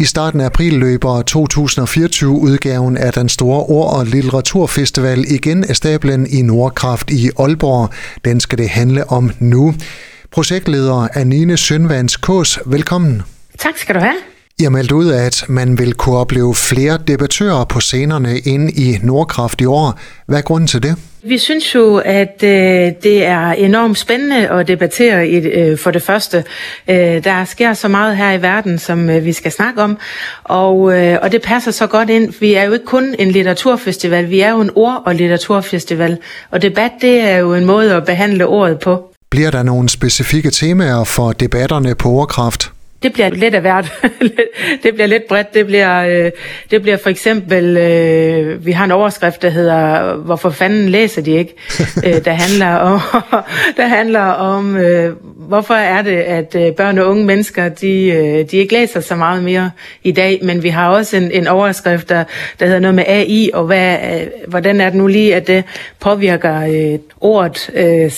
I starten af april løber 2024-udgaven af den store ord- og litteraturfestival igen af stablen i Nordkraft i Aalborg. Den skal det handle om nu. Projektleder Anine Sønvands Kås, velkommen. Tak skal du have. I har meldt ud, at man vil kunne opleve flere debattører på scenerne ind i Nordkraft i år. Hvad er grunden til det? Vi synes jo, at øh, det er enormt spændende at debattere i, øh, for det første. Øh, der sker så meget her i verden, som øh, vi skal snakke om, og, øh, og det passer så godt ind. Vi er jo ikke kun en litteraturfestival, vi er jo en ord- og litteraturfestival, og debat det er jo en måde at behandle ordet på. Bliver der nogle specifikke temaer for debatterne på ordkraft? Det bliver lidt af hvert. det bliver lidt bredt. Det bliver, øh, det bliver for eksempel, øh, vi har en overskrift, der hedder, hvorfor fanden læser de ikke? øh, der handler om, der handler om øh, hvorfor er det, at øh, børn og unge mennesker, de, øh, de ikke læser så meget mere i dag. Men vi har også en, en overskrift, der, der hedder noget med AI, og hvad, øh, hvordan er det nu lige, at det påvirker øh, ordet øh,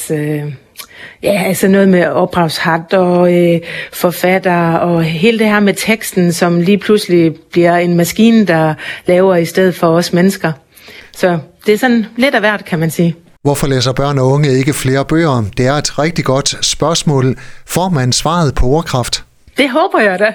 Ja, altså noget med ophavshat og øh, forfatter og hele det her med teksten, som lige pludselig bliver en maskine, der laver i stedet for os mennesker. Så det er sådan lidt af hvert, kan man sige. Hvorfor læser børn og unge ikke flere bøger? Det er et rigtig godt spørgsmål. Får man svaret på ordkraft? Det håber jeg da.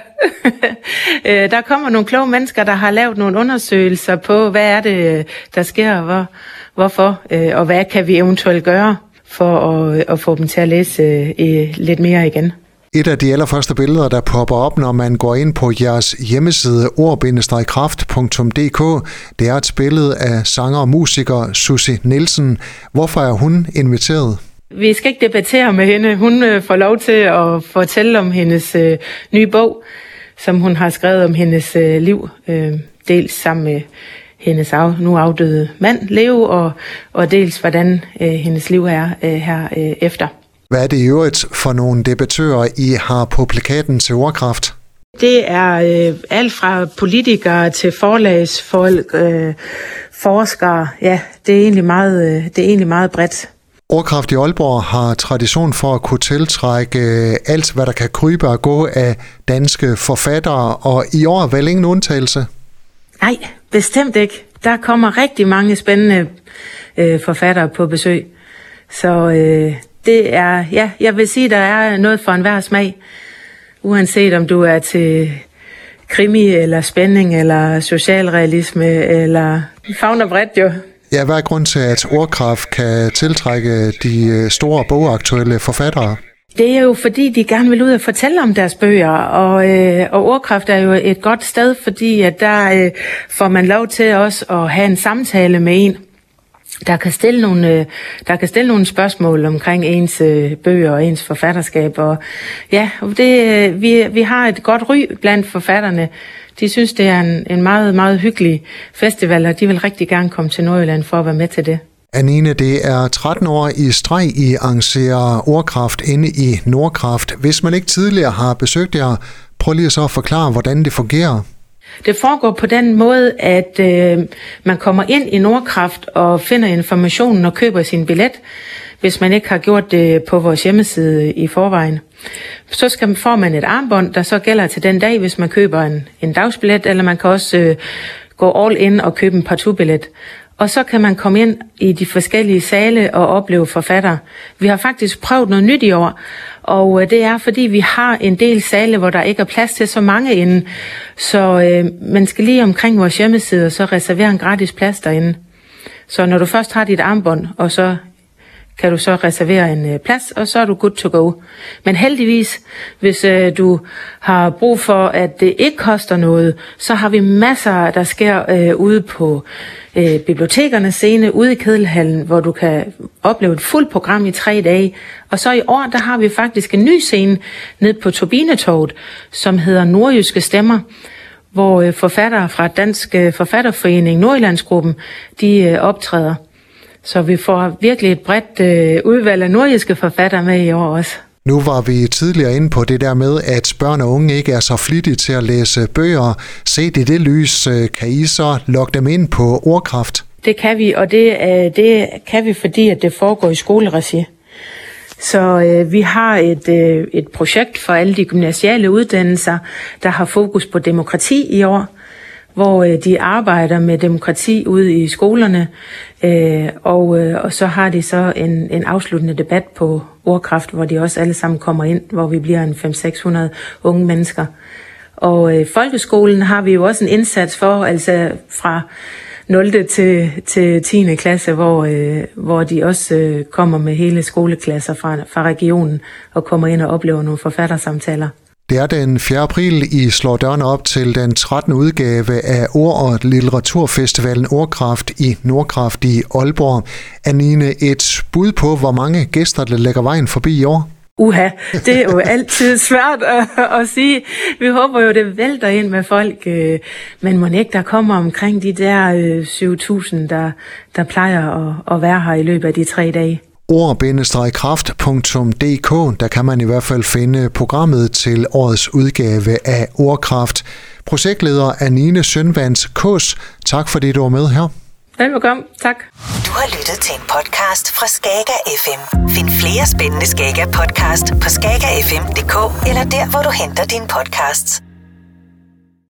Øh, der kommer nogle kloge mennesker, der har lavet nogle undersøgelser på, hvad er det, der sker, hvor, hvorfor, øh, og hvad kan vi eventuelt gøre for at, at få dem til at læse øh, lidt mere igen. Et af de allerførste billeder, der popper op, når man går ind på jeres hjemmeside ord-kraft.dk, det er et billede af sanger og musiker Susie Nielsen. Hvorfor er hun inviteret? Vi skal ikke debattere med hende. Hun øh, får lov til at fortælle om hendes øh, nye bog, som hun har skrevet om hendes øh, liv, øh, dels sammen med hendes af, nu afdøde mand Leo, og, og dels hvordan øh, hendes liv er øh, her øh, efter. Hvad er det i øvrigt for nogle debattører, I har på plakaten til ordkraft? Det er øh, alt fra politikere til forlagsfolk, øh, forskere. Ja, det er egentlig meget, øh, det er egentlig meget bredt. Ordkraft i Aalborg har tradition for at kunne tiltrække øh, alt, hvad der kan krybe og gå af danske forfattere, og i år er vel ingen undtagelse? Nej, bestemt ikke. Der kommer rigtig mange spændende øh, forfattere på besøg. Så øh, det er, ja, jeg vil sige, der er noget for enhver smag. Uanset om du er til krimi, eller spænding, eller socialrealisme, eller fagner bredt jo. Ja, hvad er grund til, at ordkraft kan tiltrække de øh, store bogaktuelle forfattere? Det er jo fordi, de gerne vil ud og fortælle om deres bøger, og, øh, og ordkraft er jo et godt sted, fordi at der øh, får man lov til også at have en samtale med en, der kan stille nogle, øh, der kan stille nogle spørgsmål omkring ens øh, bøger og ens forfatterskab. Og ja, det, øh, vi, vi har et godt ry blandt forfatterne. De synes, det er en, en meget, meget hyggelig festival, og de vil rigtig gerne komme til Nordjylland for at være med til det. Anine, det er 13 år i streg, I arrangerer ordkraft inde i Nordkraft. Hvis man ikke tidligere har besøgt jer, prøv lige så at forklare, hvordan det fungerer. Det foregår på den måde, at øh, man kommer ind i Nordkraft og finder informationen og køber sin billet, hvis man ikke har gjort det på vores hjemmeside i forvejen. Så skal, får man et armbånd, der så gælder til den dag, hvis man køber en, en dagsbillet, eller man kan også øh, gå all in og købe en partubillet. Og så kan man komme ind i de forskellige sale og opleve forfatter. Vi har faktisk prøvet noget nyt i år, og øh, det er, fordi vi har en del sale, hvor der ikke er plads til så mange inde. Så øh, man skal lige omkring vores hjemmeside og så reservere en gratis plads derinde. Så når du først har dit armbånd, og så kan du så reservere en øh, plads, og så er du good to go. Men heldigvis, hvis øh, du har brug for, at det ikke koster noget, så har vi masser, der sker øh, ude på øh, bibliotekernes scene, ude i Kedelhallen, hvor du kan opleve et fuldt program i tre dage. Og så i år, der har vi faktisk en ny scene ned på Turbinetoget, som hedder Nordjyske Stemmer hvor øh, forfattere fra Dansk øh, Forfatterforening Nordjyllandsgruppen, de øh, optræder. Så vi får virkelig et bredt øh, udvalg af nordiske forfattere med i år også. Nu var vi tidligere inde på det der med, at børn og unge ikke er så flittige til at læse bøger. Set i det lys, øh, kan I så lokke dem ind på ordkraft? Det kan vi, og det, øh, det kan vi, fordi at det foregår i skoleregi. Så øh, vi har et, øh, et projekt for alle de gymnasiale uddannelser, der har fokus på demokrati i år, hvor øh, de arbejder med demokrati ude i skolerne, øh, og, øh, og så har de så en, en afsluttende debat på ordkraft, hvor de også alle sammen kommer ind, hvor vi bliver en 500-600 unge mennesker. Og øh, folkeskolen har vi jo også en indsats for, altså fra 0. til, til 10. klasse, hvor, øh, hvor de også øh, kommer med hele skoleklasser fra, fra regionen og kommer ind og oplever nogle forfattersamtaler. Det er den 4. april, I slår dørene op til den 13. udgave af Ord- og Litteraturfestivalen Ordkraft i Nordkraft i Aalborg. Anine, et bud på, hvor mange gæster, der lægger vejen forbi i år? Uha, det er jo altid svært at, at sige. Vi håber jo, det vælter ind med folk, øh, men må ikke, der kommer omkring de der øh, 7.000, der, der plejer at, at være her i løbet af de tre dage ord-kraft.dk, der kan man i hvert fald finde programmet til årets udgave af Ordkraft. Projektleder Anine Sønvands Kås, tak fordi du var med her. Velbekomme. Tak. Du har lyttet til en podcast fra Skager FM. Find flere spændende Skager podcast på skagerfm.dk eller der, hvor du henter dine podcasts.